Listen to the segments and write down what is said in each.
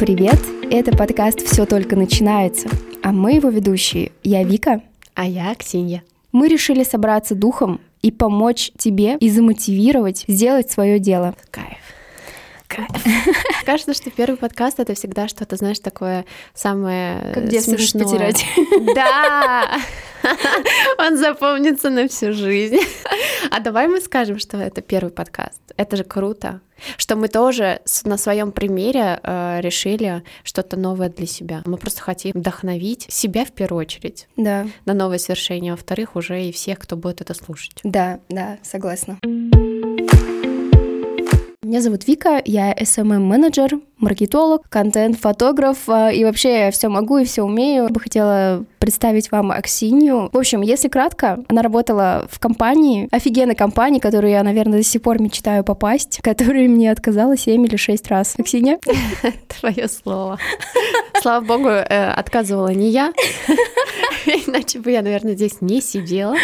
привет! Это подкаст «Все только начинается», а мы его ведущие. Я Вика. А я Ксения. Мы решили собраться духом и помочь тебе и замотивировать сделать свое дело. Кайф. Кайф. Кажется, что первый подкаст это всегда что-то, знаешь, такое самое Как смешное. потерять. Да! Он запомнится на всю жизнь. А давай мы скажем, что это первый подкаст. Это же круто. Что мы тоже на своем примере э, решили что-то новое для себя. Мы просто хотим вдохновить себя в первую очередь Да, на новые свершения, а во-вторых, уже и всех, кто будет это слушать. да, да, согласна. Меня зовут Вика, я SMM-менеджер, маркетолог, контент-фотограф, а, и вообще я все могу и все умею. Я бы хотела представить вам Аксинью. В общем, если кратко, она работала в компании, офигенной компании, которую я, наверное, до сих пор мечтаю попасть, которая мне отказала 7 или 6 раз. Аксинья? Твое слово. Слава богу, э, отказывала не я. Иначе бы я, наверное, здесь не сидела.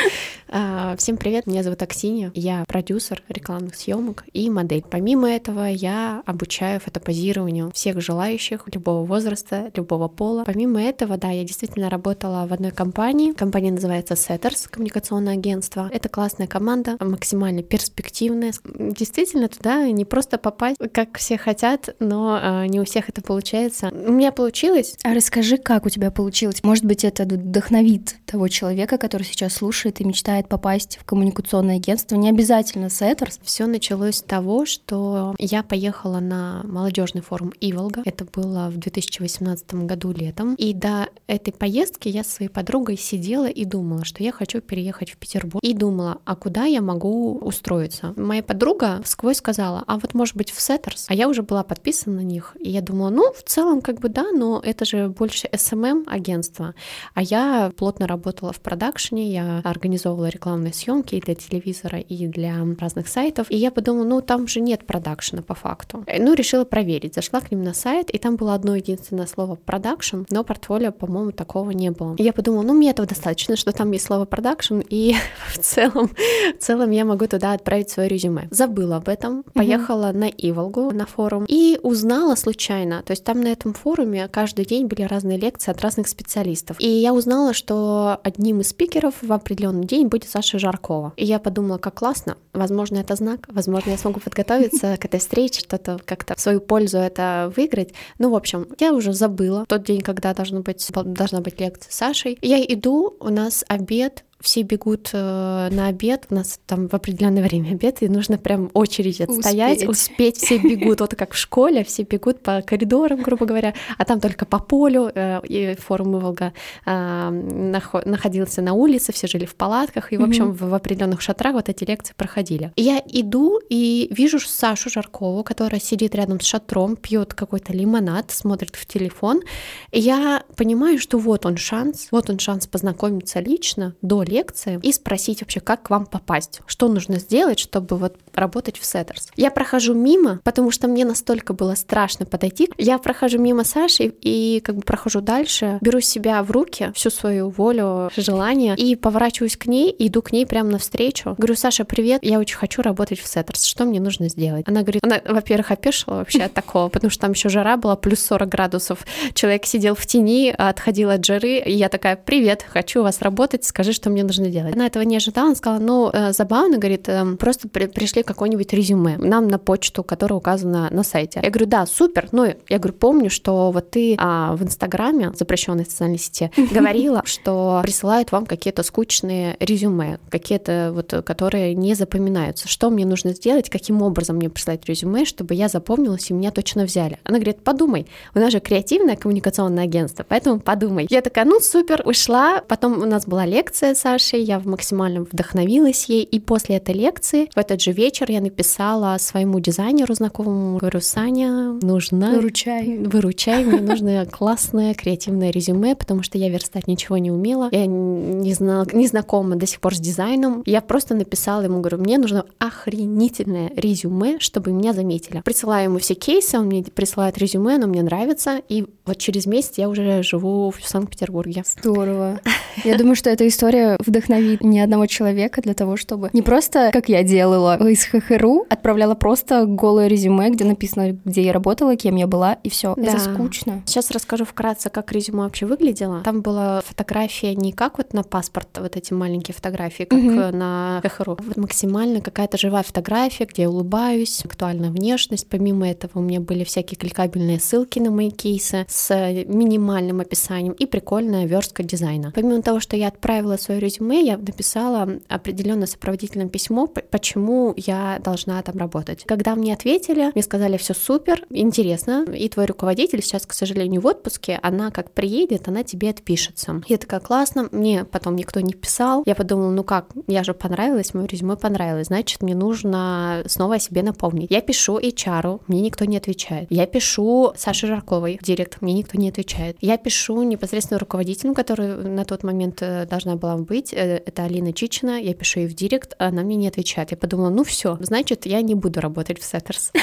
А, Всем привет, меня зовут Аксинья. Я продюсер рекламных съемок и модель. Помимо этого, я обучаю фотопозированию всех желающих любого возраста, любого пола. Помимо этого, да, я действительно работала в одной компании. Компания называется Setters, коммуникационное агентство. Это классная команда, максимально перспективная. Действительно, туда не просто попасть, как все хотят, но а, не у всех это получается. У меня получилось. А расскажи, как у тебя получилось? Может быть, это вдохновит того человека, который сейчас слушает и мечтает попасть в коммуникационное агентство. Не обязательно Setters. Все началось с того, что я поехала на молодежный форум Иволга. Это было в 2018 году летом. И до этой поездки я со своей подругой сидела и думала, что я хочу переехать в Петербург. И думала, а куда я могу устроиться? Моя подруга вскользь сказала, а вот может быть в Setters? А я уже была подписана на них. И я думала, ну, в целом как бы да, но это же больше SMM агентство. А я плотно работала в продакшене, я организовывала рекламные съемки и для телевизора, и для разных сайтов. И я подумала, ну там же нет продакшена по факту. Э, Ну, решила проверить. Зашла к ним на сайт, и там было одно единственное слово продакшн, но портфолио, по-моему, такого не было. И я подумала, ну, мне этого достаточно, что там есть слово продакшн, и в целом, в целом я могу туда отправить свое резюме. Забыла об этом, поехала на Иволгу, на форум, и узнала случайно, то есть там на этом форуме каждый день были разные лекции от разных специалистов. И я узнала, что одним из спикеров в определенный день будет Саша Жаркова. И я подумала, как классно, возможно, это знак, возможно, я смогу подготовиться к этой встрече, что-то как-то в свою пользу это выиграть. Ну, в общем, я уже забыла тот день, когда должна быть, должна быть лекция с Сашей. Я иду, у нас обед, все бегут э, на обед, у нас там в определенное время обед, и нужно прям очередь отстоять, Успеть. успеть, все бегут, вот как в школе, все бегут по коридорам, грубо говоря, а там только по полю, э, и форум Иволга э, нахо- находился на улице, все жили в палатках, и, в общем, в, определенных шатрах вот эти лекции проходили. Я иду и вижу Сашу Жаркову, которая сидит рядом с шатром, пьет какой-то лимонад, смотрит в телефон, и я понимаю, что вот он шанс, вот он шанс познакомиться лично до лекции и спросить вообще, как к вам попасть, что нужно сделать, чтобы вот работать в Setters. Я прохожу мимо, потому что мне настолько было страшно подойти. Я прохожу мимо Саши и как бы прохожу дальше, беру себя в руки, всю свою волю, желание, и поворачиваюсь к ней, и иду к ней прямо навстречу. Говорю, Саша, привет, я очень хочу работать в Setters, что мне нужно сделать? Она говорит, она, во-первых, опешила вообще от такого, потому что там еще жара была, плюс 40 градусов. Человек сидел в тени, отходил от жары, и я такая, привет, хочу у вас работать, скажи, что мне нужно делать. Она этого не ожидала, она сказала, ну, э, забавно, говорит, эм, просто при- пришли какое-нибудь резюме нам на почту, которая указана на сайте. Я говорю, да, супер, ну, я говорю, помню, что вот ты а, в Инстаграме, запрещенной социальной сети, говорила, что присылают вам какие-то скучные резюме, какие-то вот, э, которые не запоминаются. Что мне нужно сделать, каким образом мне прислать резюме, чтобы я запомнилась и меня точно взяли. Она говорит, подумай, у нас же креативное коммуникационное агентство, поэтому подумай. Я такая, ну супер, ушла. Потом у нас была лекция с Сашей, я максимально вдохновилась ей, и после этой лекции в этот же вечер я написала своему дизайнеру знакомому, говорю, Саня, нужно Выручай. выручай, мне нужно классное креативное резюме, потому что я верстать ничего не умела, я не, знала, не знакома до сих пор с дизайном. Я просто написала ему, говорю, мне нужно охренительное резюме, чтобы меня заметили. Присылаю ему все кейсы, он мне присылает резюме, оно мне нравится, и вот через месяц я уже живу в Санкт-Петербурге. Здорово. Я думаю, что эта история точно вдохновит ни одного человека для того, чтобы не просто, как я делала, из ХХРУ отправляла просто голое резюме, где написано, где я работала, кем я была, и все. Да. Это скучно. Сейчас расскажу вкратце, как резюме вообще выглядело. Там была фотография не как вот на паспорт, вот эти маленькие фотографии, как угу. на ХХРУ. Вот максимально какая-то живая фотография, где я улыбаюсь, актуальная внешность. Помимо этого у меня были всякие кликабельные ссылки на мои кейсы с минимальным описанием и прикольная верстка дизайна. Помимо того, что я отправила свое резюме, я написала определенное сопроводительное письмо, почему я должна там работать. Когда мне ответили, мне сказали, все супер, интересно, и твой руководитель сейчас, к сожалению, в отпуске, она как приедет, она тебе отпишется. Я такая, классно, мне потом никто не писал. Я подумала, ну как, я же понравилась, мое резюме понравилось, значит, мне нужно снова о себе напомнить. Я пишу HR, мне никто не отвечает. Я пишу Саше Жарковой в директ, мне никто не отвечает. Я пишу непосредственно руководителю, который на тот момент э, должна была быть, э, это Алина Чичина, я пишу ей в директ, она мне не отвечает. Я подумала, ну все, значит, я не буду работать в Setters.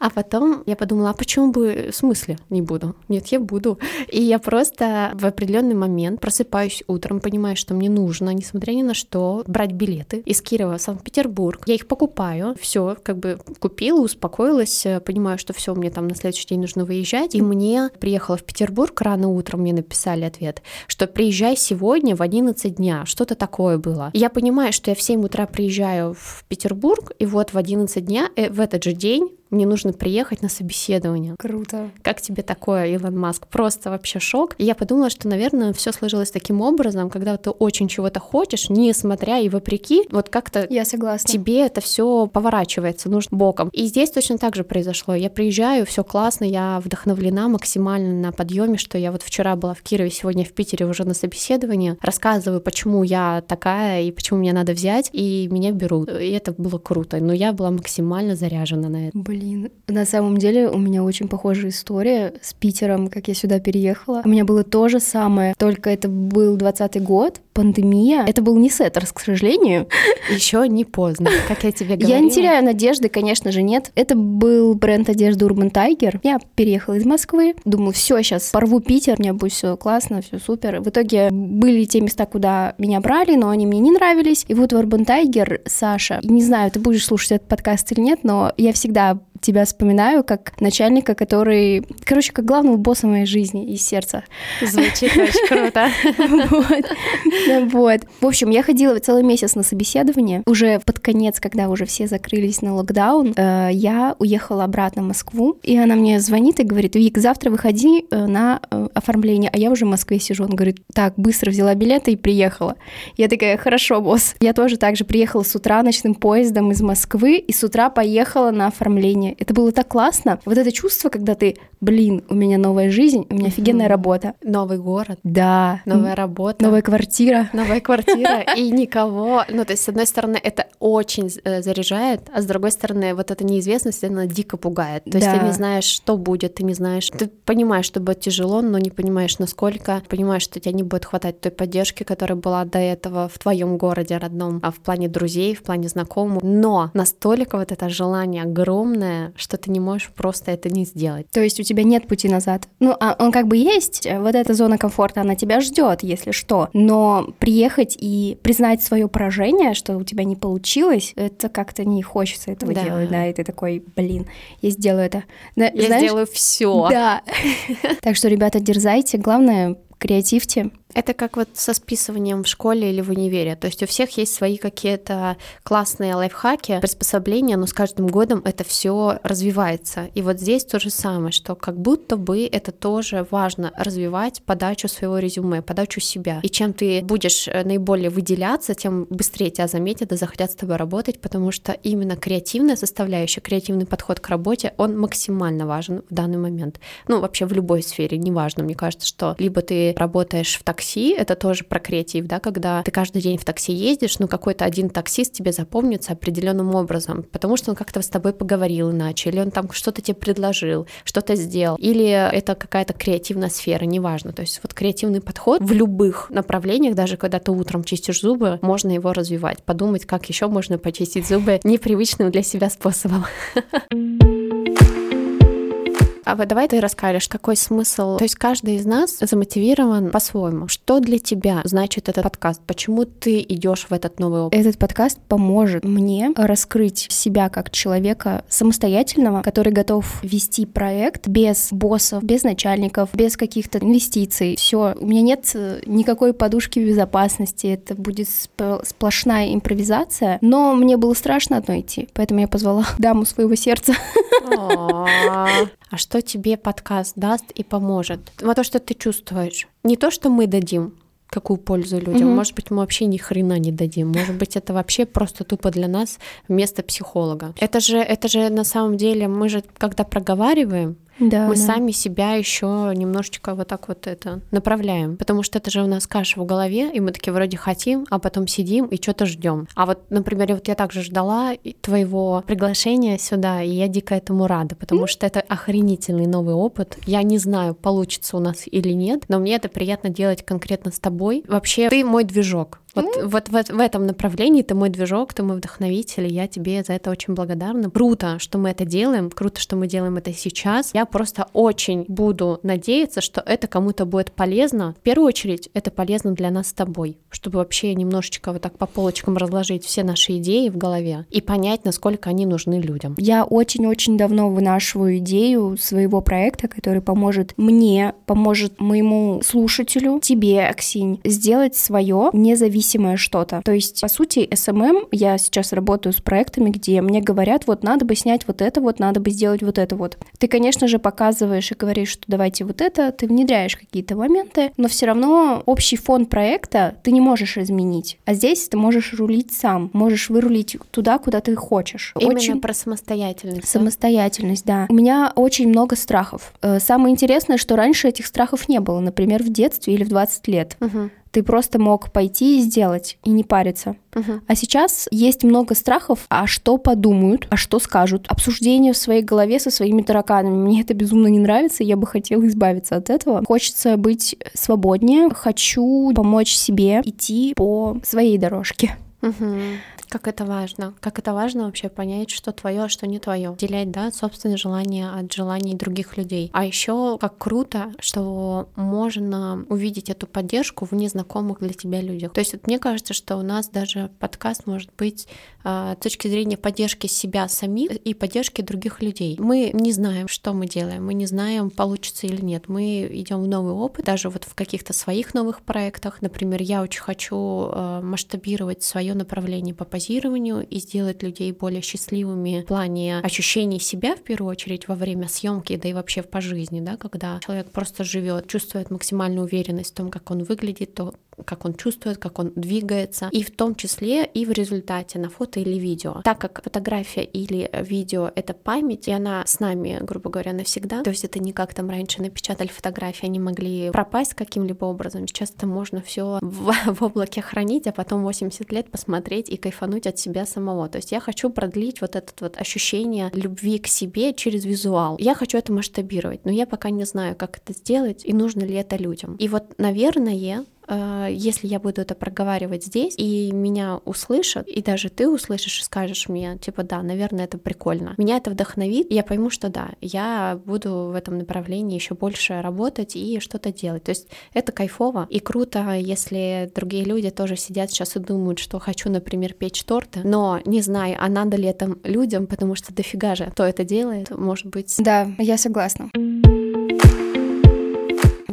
А потом я подумала, а почему бы, в смысле не буду? Нет, я буду. И я просто в определенный момент просыпаюсь утром, понимаю, что мне нужно, несмотря ни на что, брать билеты из Кирова в Санкт-Петербург. Я их покупаю, все, как бы купила, успокоилась, понимаю, что все, мне там на следующий день нужно выезжать. И мне приехала в Петербург рано утром, мне написали ответ, что приезжай сегодня в 11 дня, что-то такое было. Я понимаю, что я в 7 утра приезжаю в Петербург, и вот в 11 дня, э, в этот же день мне нужно приехать на собеседование. Круто. Как тебе такое, Илон Маск? Просто вообще шок. И я подумала, что, наверное, все сложилось таким образом, когда ты очень чего-то хочешь, несмотря и вопреки, вот как-то я согласна. тебе это все поворачивается, нужным боком. И здесь точно так же произошло. Я приезжаю, все классно, я вдохновлена максимально на подъеме, что я вот вчера была в Кирове, сегодня в Питере уже на собеседовании, рассказываю, почему я такая и почему мне надо взять, и меня берут. И это было круто. Но я была максимально заряжена на это. Блин, Блин, на самом деле у меня очень похожая история с Питером, как я сюда переехала. У меня было то же самое, только это был двадцатый год, пандемия. Это был не Setters, к сожалению. Еще не поздно, как я тебе говорила. Я не теряю надежды, конечно же, нет. Это был бренд одежды Urban Tiger. Я переехала из Москвы. Думаю, все, сейчас порву Питер, мне будет все классно, все супер. В итоге были те места, куда меня брали, но они мне не нравились. И вот в Urban Tiger Саша, не знаю, ты будешь слушать этот подкаст или нет, но я всегда тебя вспоминаю как начальника, который, короче, как главного босса моей жизни и сердца. Звучит очень круто. Вот. В общем, я ходила целый месяц на собеседование. Уже под конец, когда уже все закрылись на локдаун, э, я уехала обратно в Москву, и она мне звонит и говорит, Вик, завтра выходи э, на э, оформление, а я уже в Москве сижу. Он говорит, так, быстро взяла билеты и приехала. Я такая, хорошо, босс. Я тоже так же приехала с утра ночным поездом из Москвы, и с утра поехала на оформление это было так классно. Вот это чувство, когда ты, блин, у меня новая жизнь, у меня офигенная работа. Новый город. Да. Новая работа. Новая квартира. Новая квартира. И никого. Ну, то есть, с одной стороны, это очень э, заряжает, а с другой стороны, вот эта неизвестность, она дико пугает. То есть, ты не знаешь, что будет, ты не знаешь. Ты понимаешь, что будет тяжело, но не понимаешь, насколько. Понимаешь, что тебе не будет хватать той поддержки, которая была до этого в твоем городе родном, а в плане друзей, в плане знакомых. Но настолько вот это желание огромное что ты не можешь просто это не сделать. То есть у тебя нет пути назад. Ну, а он как бы есть, вот эта зона комфорта, она тебя ждет, если что. Но приехать и признать свое поражение, что у тебя не получилось, это как-то не хочется этого да. делать, да, и ты такой, блин, я сделаю это. Да, я знаешь, сделаю все. Да. Так что, ребята, дерзайте. Главное, креативьте. Это как вот со списыванием в школе или в универе. То есть у всех есть свои какие-то классные лайфхаки, приспособления, но с каждым годом это все развивается. И вот здесь то же самое, что как будто бы это тоже важно развивать подачу своего резюме, подачу себя. И чем ты будешь э, наиболее выделяться, тем быстрее тебя заметят и захотят с тобой работать, потому что именно креативная составляющая, креативный подход к работе, он максимально важен в данный момент. Ну, вообще в любой сфере, неважно. Мне кажется, что либо ты работаешь в такси, это тоже про креатив, да, когда ты каждый день в такси ездишь, но какой-то один таксист тебе запомнится определенным образом, потому что он как-то с тобой поговорил иначе, или он там что-то тебе предложил, что-то сделал, или это какая-то креативная сфера, неважно. То есть вот креативный подход в любых направлениях, даже когда ты утром чистишь зубы, можно его развивать, подумать, как еще можно почистить зубы непривычным для себя способом. А вот давай ты расскажешь, какой смысл. То есть каждый из нас замотивирован по-своему. Что для тебя значит этот подкаст? Почему ты идешь в этот новый опыт? Этот подкаст поможет мне раскрыть себя как человека самостоятельного, который готов вести проект без боссов, без начальников, без каких-то инвестиций. Все, у меня нет э, никакой подушки безопасности, это будет сплошная импровизация, но мне было страшно одной идти, поэтому я позвала даму своего сердца. А что тебе подкаст даст и поможет? Вот то, что ты чувствуешь. Не то, что мы дадим, какую пользу людям. Угу. Может быть, мы вообще ни хрена не дадим. Может быть, это вообще просто тупо для нас вместо психолога. Это же, это же на самом деле, мы же когда проговариваем, да, мы да. сами себя еще немножечко вот так вот это направляем, потому что это же у нас каша в голове, и мы такие вроде хотим, а потом сидим и что-то ждем. А вот, например, вот я также ждала твоего приглашения сюда, и я дико этому рада, потому что это охренительный новый опыт. Я не знаю, получится у нас или нет, но мне это приятно делать конкретно с тобой. Вообще, ты мой движок. Вот, mm. вот, вот в этом направлении ты мой движок, ты мой вдохновитель, и я тебе за это очень благодарна. Круто, что мы это делаем, круто, что мы делаем это сейчас. Я просто очень буду надеяться, что это кому-то будет полезно. В первую очередь, это полезно для нас с тобой, чтобы вообще немножечко вот так по полочкам разложить все наши идеи в голове и понять, насколько они нужны людям. Я очень-очень давно вынашиваю идею своего проекта, который поможет мне, поможет моему слушателю, тебе, Аксинь, сделать свое независимое независимое что-то. То есть, по сути, SMM, я сейчас работаю с проектами, где мне говорят, вот надо бы снять вот это, вот надо бы сделать вот это вот. Ты, конечно же, показываешь и говоришь, что давайте вот это, ты внедряешь какие-то моменты, но все равно общий фон проекта ты не можешь изменить. А здесь ты можешь рулить сам, можешь вырулить туда, куда ты хочешь. Именно очень... про самостоятельность. Самостоятельность, да? да. У меня очень много страхов. Э, самое интересное, что раньше этих страхов не было, например, в детстве или в 20 лет. Угу ты просто мог пойти и сделать, и не париться. Угу. А сейчас есть много страхов, а что подумают, а что скажут. Обсуждение в своей голове со своими тараканами. Мне это безумно не нравится, я бы хотела избавиться от этого. Хочется быть свободнее, хочу помочь себе идти по своей дорожке. Угу. Как это важно. Как это важно вообще понять, что твое, а что не твое. Делять, да, собственные желания от желаний других людей. А еще как круто, что можно увидеть эту поддержку в незнакомых для тебя людях. То есть вот мне кажется, что у нас даже подкаст может быть э, с точки зрения поддержки себя самих и поддержки других людей. Мы не знаем, что мы делаем, мы не знаем, получится или нет. Мы идем в новый опыт, даже вот в каких-то своих новых проектах. Например, я очень хочу э, масштабировать свое направление по позиции позированию и сделать людей более счастливыми в плане ощущений себя в первую очередь во время съемки, да и вообще по жизни, да, когда человек просто живет, чувствует максимальную уверенность в том, как он выглядит, то, как он чувствует, как он двигается, и в том числе и в результате на фото или видео. Так как фотография или видео — это память, и она с нами, грубо говоря, навсегда, то есть это не как там раньше напечатали фотографии, они могли пропасть каким-либо образом. Сейчас это можно все в, в облаке хранить, а потом 80 лет посмотреть и кайфануть от себя самого. То есть я хочу продлить вот это вот ощущение любви к себе через визуал. Я хочу это масштабировать, но я пока не знаю, как это сделать и нужно ли это людям. И вот, наверное, если я буду это проговаривать здесь, и меня услышат, и даже ты услышишь и скажешь мне, типа, да, наверное, это прикольно. Меня это вдохновит, и я пойму, что да, я буду в этом направлении еще больше работать и что-то делать. То есть это кайфово и круто, если другие люди тоже сидят сейчас и думают, что хочу, например, печь торты, но не знаю, а надо ли это людям, потому что дофига же кто это делает, может быть. Да, я согласна.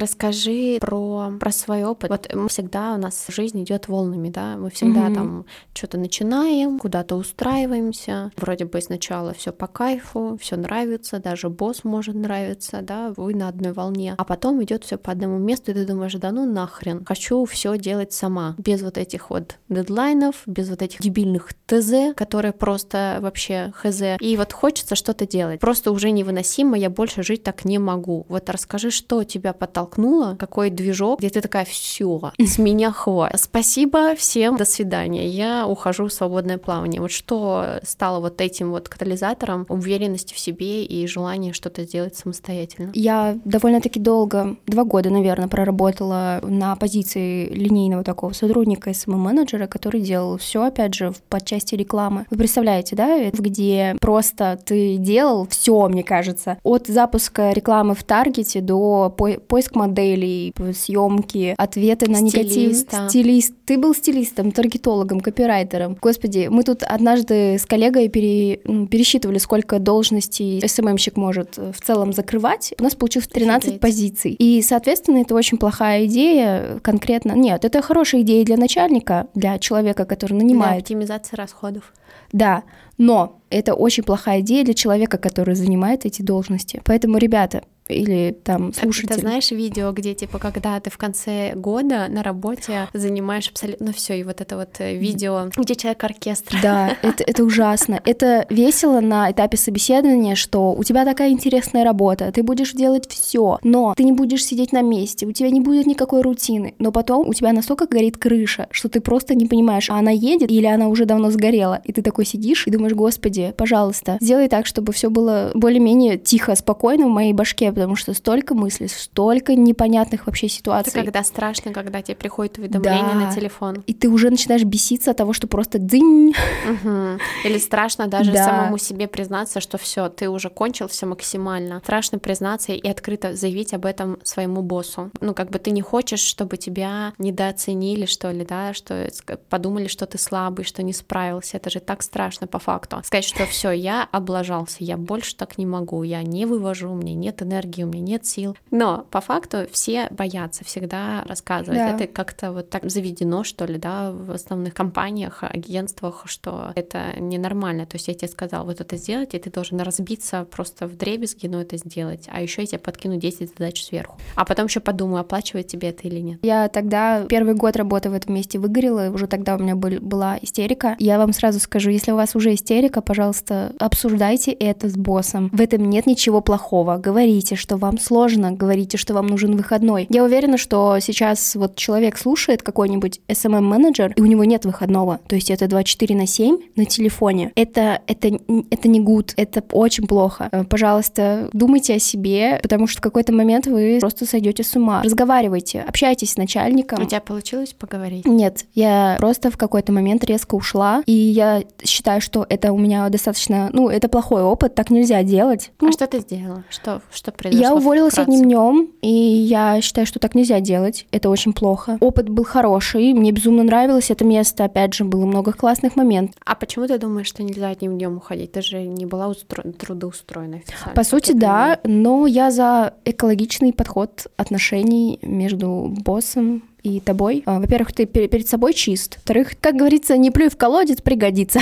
Расскажи про, про свой опыт. Вот мы всегда у нас жизнь идет волнами, да, мы всегда mm-hmm. там что-то начинаем, куда-то устраиваемся. Вроде бы сначала все по кайфу, все нравится, даже босс может нравиться, да, вы на одной волне. А потом идет все по одному месту, и ты думаешь, да ну нахрен, хочу все делать сама, без вот этих вот дедлайнов, без вот этих дебильных ТЗ, которые просто вообще хз. И вот хочется что-то делать. Просто уже невыносимо, я больше жить так не могу. Вот расскажи, что тебя подтолкнуло столкнула, какой движок, где ты такая, все, с меня хватит. Спасибо всем, до свидания. Я ухожу в свободное плавание. Вот что стало вот этим вот катализатором уверенности в себе и желания что-то сделать самостоятельно? Я довольно-таки долго, два года, наверное, проработала на позиции линейного такого сотрудника SMM-менеджера, который делал все, опять же, в части рекламы. Вы представляете, да, где просто ты делал все, мне кажется, от запуска рекламы в Таргете до по поиск моделей, съемки, ответы на негатив. Стилист. Ты был стилистом, таргетологом, копирайтером. Господи, мы тут однажды с коллегой пере, пересчитывали, сколько должностей СММщик может в целом закрывать. У нас получилось 13 Офигеть. позиций. И, соответственно, это очень плохая идея конкретно. Нет, это хорошая идея для начальника, для человека, который нанимает. Для оптимизации расходов. Да, но это очень плохая идея для человека, который занимает эти должности. Поэтому, ребята, или там слушатель. Ты знаешь видео, где типа когда ты в конце года на работе занимаешь абсолютно ну, все, и вот это вот э, видео, где человек оркестр. Да, это, это ужасно. Это весело на этапе собеседования, что у тебя такая интересная работа, ты будешь делать все, но ты не будешь сидеть на месте, у тебя не будет никакой рутины, но потом у тебя настолько горит крыша, что ты просто не понимаешь, а она едет или она уже давно сгорела, и ты такой сидишь и думаешь, господи, пожалуйста, сделай так, чтобы все было более-менее тихо, спокойно в моей башке, потому что столько мыслей, столько непонятных вообще ситуаций. Это когда страшно, когда тебе приходит уведомление да. на телефон. И ты уже начинаешь беситься от того, что просто. Угу. Или страшно даже да. самому себе признаться, что все, ты уже кончил все максимально. Страшно признаться и открыто заявить об этом своему боссу. Ну, как бы ты не хочешь, чтобы тебя недооценили, что ли, да, что подумали, что ты слабый, что не справился. Это же так страшно по факту. Сказать, что все, я облажался, я больше так не могу, я не вывожу, у меня нет энергии энергии, у меня нет сил. Но по факту все боятся всегда рассказывать. Да. Это как-то вот так заведено, что ли, да, в основных компаниях, агентствах, что это ненормально. То есть я тебе сказал, вот это сделать, и ты должен разбиться просто в дребезги, но это сделать. А еще я тебе подкину 10 задач сверху. А потом еще подумаю, оплачивать тебе это или нет. Я тогда первый год работы в этом месте выгорела, уже тогда у меня был, была истерика. Я вам сразу скажу, если у вас уже истерика, пожалуйста, обсуждайте это с боссом. В этом нет ничего плохого. Говорите, что вам сложно, говорите, что вам нужен выходной. Я уверена, что сейчас вот человек слушает какой-нибудь SMM-менеджер, и у него нет выходного. То есть это 24 на 7 на телефоне. Это, это, это не good, это очень плохо. Э, пожалуйста, думайте о себе, потому что в какой-то момент вы просто сойдете с ума. Разговаривайте, общайтесь с начальником. У тебя получилось поговорить? Нет, я просто в какой-то момент резко ушла, и я считаю, что это у меня достаточно, ну, это плохой опыт, так нельзя делать. А ну, что ты сделала? Что, что произошло? Я уволилась вкратце. одним днем, и я считаю, что так нельзя делать. Это очень плохо. Опыт был хороший, мне безумно нравилось это место. Опять же, было много классных моментов. А почему ты думаешь, что нельзя одним днем уходить? Ты же не была устро... трудоустроена официально. По сути, да, но я за экологичный подход отношений между боссом и тобой. А, во-первых, ты перед собой чист. Во-вторых, как говорится, не плюй в колодец, пригодится.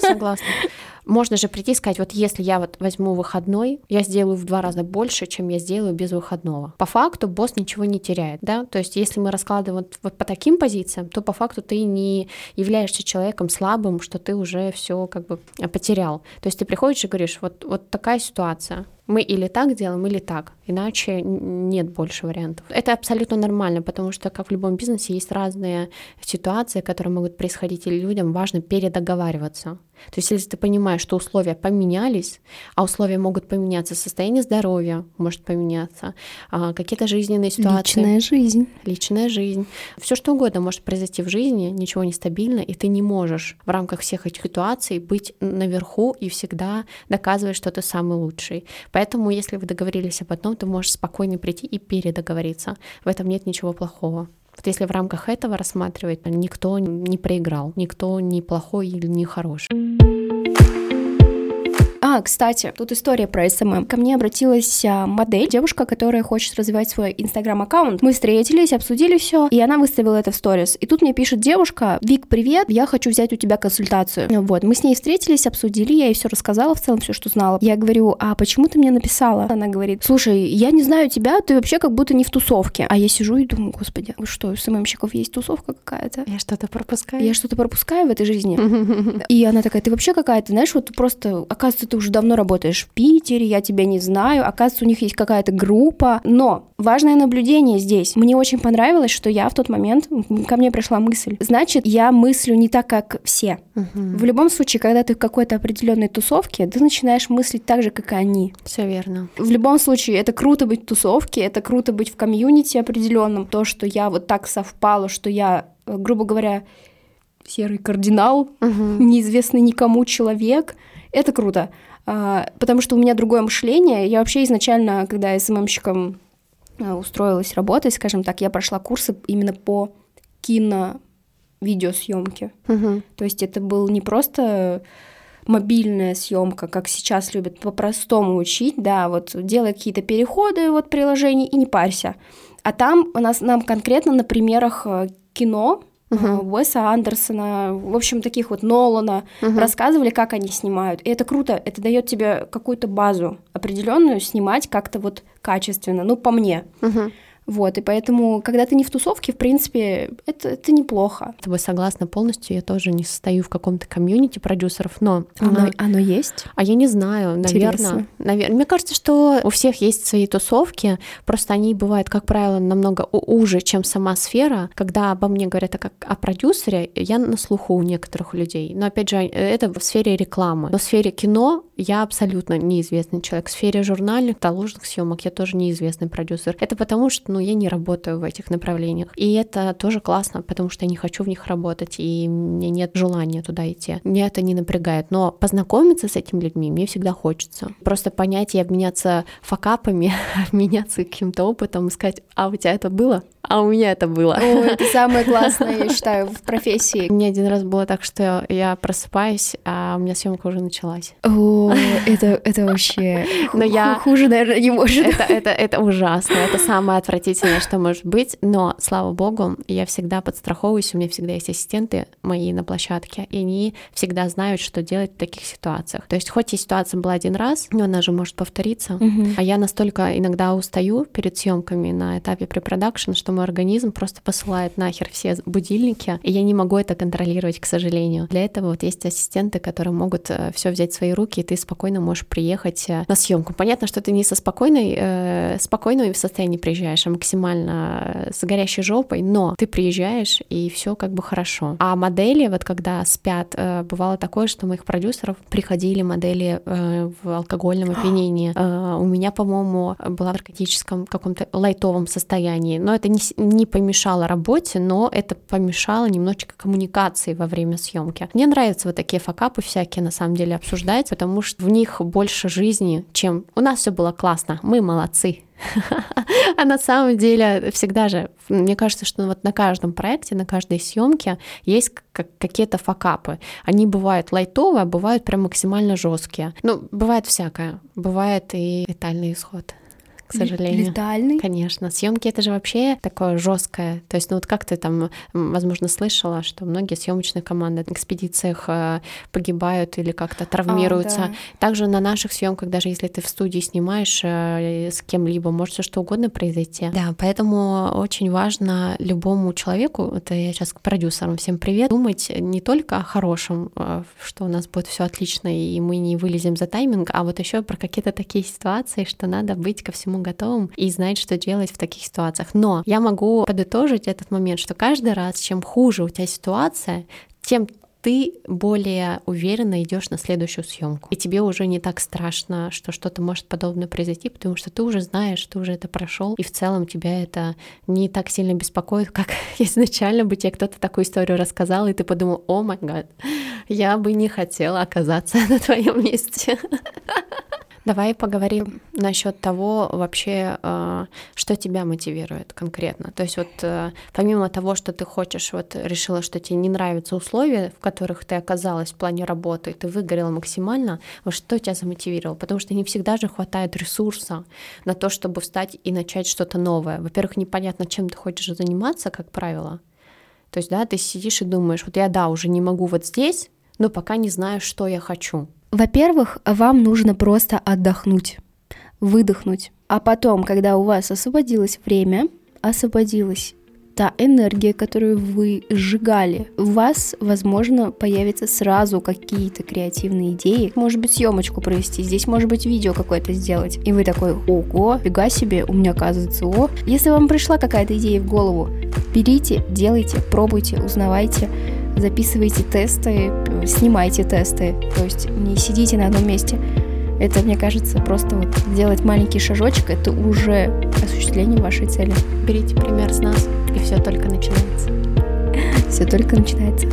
Согласна. Можно же прийти и сказать, вот если я вот возьму выходной, я сделаю в два раза больше, чем я сделаю без выходного. По факту босс ничего не теряет, да, то есть если мы раскладываем вот, по таким позициям, то по факту ты не являешься человеком слабым, что ты уже все как бы потерял. То есть ты приходишь и говоришь, вот, вот такая ситуация, мы или так делаем, или так, иначе нет больше вариантов. Это абсолютно нормально, потому что, как в любом бизнесе, есть разные ситуации, которые могут происходить, и людям важно передоговариваться. То есть, если ты понимаешь, что условия поменялись, а условия могут поменяться, состояние здоровья может поменяться, а, какие-то жизненные ситуации. Личная жизнь. Личная жизнь. Все что угодно может произойти в жизни, ничего не стабильно, и ты не можешь в рамках всех этих ситуаций быть наверху и всегда доказывать, что ты самый лучший. Поэтому, если вы договорились об одном, ты можешь спокойно прийти и передоговориться. В этом нет ничего плохого. Вот если в рамках этого рассматривать, никто не проиграл, никто не плохой или не хороший. А, кстати, тут история про SMM. Ко мне обратилась а, модель, девушка, которая хочет развивать свой инстаграм-аккаунт. Мы встретились, обсудили все, и она выставила это в сторис. И тут мне пишет девушка, Вик, привет, я хочу взять у тебя консультацию. Вот, мы с ней встретились, обсудили, я ей все рассказала в целом, все, что знала. Я говорю, а почему ты мне написала? Она говорит, слушай, я не знаю тебя, ты вообще как будто не в тусовке. А я сижу и думаю, господи, вы что, у SMM щиков есть тусовка какая-то? Я что-то пропускаю. Я что-то пропускаю в этой жизни. И она такая, ты вообще какая-то, знаешь, вот просто, оказывается, ты уже давно работаешь в Питере, я тебя не знаю, оказывается, у них есть какая-то группа. Но важное наблюдение здесь. Мне очень понравилось, что я в тот момент, ко мне пришла мысль, значит, я мыслю не так, как все. Угу. В любом случае, когда ты в какой-то определенной тусовке, ты начинаешь мыслить так же, как и они. Все верно. В любом случае, это круто быть в тусовке, это круто быть в комьюнити определенном. То, что я вот так совпало, что я, э, грубо говоря, серый кардинал, угу. неизвестный никому человек, это круто. А, потому что у меня другое мышление. Я вообще изначально, когда СММщиком э, устроилась работать, скажем так, я прошла курсы именно по кино видеосъемке. Угу. То есть это был не просто мобильная съемка, как сейчас любят по-простому учить, да, вот делай какие-то переходы вот приложений и не парься. А там у нас нам конкретно на примерах э, кино uh-huh. Уэса Андерсона, в общем, таких вот Нолана, uh-huh. рассказывали, как они снимают. И это круто, это дает тебе какую-то базу определенную снимать как-то вот качественно, ну, по мне. Uh-huh. Вот, и поэтому, когда ты не в тусовке, в принципе, это, это неплохо. С тобой согласна полностью. Я тоже не состою в каком-то комьюнити продюсеров, но... Оно, а, оно есть? А я не знаю, наверное. наверное. Мне кажется, что у всех есть свои тусовки, просто они бывают, как правило, намного уже, чем сама сфера. Когда обо мне говорят как о продюсере, я на слуху у некоторых людей. Но, опять же, это в сфере рекламы. Но в сфере кино я абсолютно неизвестный человек. В сфере журнальных, таложных съемок я тоже неизвестный продюсер. Это потому, что, ну, я не работаю в этих направлениях. И это тоже классно, потому что я не хочу в них работать, и мне нет желания туда идти. Меня это не напрягает. Но познакомиться с этими людьми мне всегда хочется. Просто понять и обменяться факапами, обменяться каким-то опытом, сказать, а у тебя это было? А у меня это было. О, это самое классное, я считаю, в профессии. У меня один раз было так, что я просыпаюсь, а у меня съемка уже началась. О, это, это вообще но я... хуже, наверное, не может. Это, это, это ужасно, это самое отвратительное, что может быть, но, слава богу, я всегда подстраховываюсь, у меня всегда есть ассистенты мои на площадке, и они всегда знают, что делать в таких ситуациях. То есть хоть и ситуация была один раз, но она же может повториться, угу. а я настолько иногда устаю перед съемками на этапе препродакшн, что мой организм просто посылает нахер все будильники, и я не могу это контролировать, к сожалению. Для этого вот есть ассистенты, которые могут э, все взять в свои руки, и ты спокойно можешь приехать э, на съемку. Понятно, что ты не со спокойной, э, спокойной состоянии приезжаешь, а максимально э, с горящей жопой, но ты приезжаешь, и все как бы хорошо. А модели, вот когда спят, э, бывало такое, что моих продюсеров приходили модели э, в алкогольном опьянении. Э, у меня, по-моему, была в наркотическом каком-то лайтовом состоянии, но это не не помешало работе, но это помешало немножечко коммуникации во время съемки. Мне нравятся вот такие факапы всякие на самом деле обсуждать, потому что в них больше жизни, чем у нас все было классно, мы молодцы. А на самом деле всегда же, мне кажется, что вот на каждом проекте, на каждой съемке есть какие-то факапы. Они бывают лайтовые, а бывают прям максимально жесткие. Ну, бывает всякое. Бывает и летальный исход к сожалению. Летальный? Конечно. Съемки это же вообще такое жесткое. То есть, ну вот как ты там, возможно, слышала, что многие съемочные команды в экспедициях э, погибают или как-то травмируются. А, да. Также на наших съемках, даже если ты в студии снимаешь э, с кем-либо, может все что угодно произойти. Да, поэтому очень важно любому человеку, это я сейчас к продюсерам всем привет, думать не только о хорошем, э, что у нас будет все отлично и мы не вылезем за тайминг, а вот еще про какие-то такие ситуации, что надо быть ко всему готовым и знать, что делать в таких ситуациях. Но я могу подытожить этот момент, что каждый раз, чем хуже у тебя ситуация, тем ты более уверенно идешь на следующую съемку. И тебе уже не так страшно, что что-то может подобное произойти, потому что ты уже знаешь, ты уже это прошел, и в целом тебя это не так сильно беспокоит, как изначально бы тебе кто-то такую историю рассказал, и ты подумал, о май гад, я бы не хотела оказаться на твоем месте. Давай поговорим насчет того вообще, э, что тебя мотивирует конкретно. То есть вот э, помимо того, что ты хочешь, вот решила, что тебе не нравятся условия, в которых ты оказалась в плане работы, ты выгорела максимально, вот что тебя замотивировало? Потому что не всегда же хватает ресурса на то, чтобы встать и начать что-то новое. Во-первых, непонятно, чем ты хочешь заниматься, как правило. То есть, да, ты сидишь и думаешь, вот я, да, уже не могу вот здесь, но пока не знаю, что я хочу. Во-первых, вам нужно просто отдохнуть, выдохнуть. А потом, когда у вас освободилось время, освободилась та энергия, которую вы сжигали, у вас, возможно, появятся сразу какие-то креативные идеи. Может быть, съемочку провести, здесь может быть видео какое-то сделать. И вы такой, ого, фига себе, у меня оказывается, о. Если вам пришла какая-то идея в голову, берите, делайте, пробуйте, узнавайте записывайте тесты, снимайте тесты, то есть не сидите на одном месте. Это, мне кажется, просто вот сделать маленький шажочек, это уже осуществление вашей цели. Берите пример с нас, и все только начинается. Все только начинается.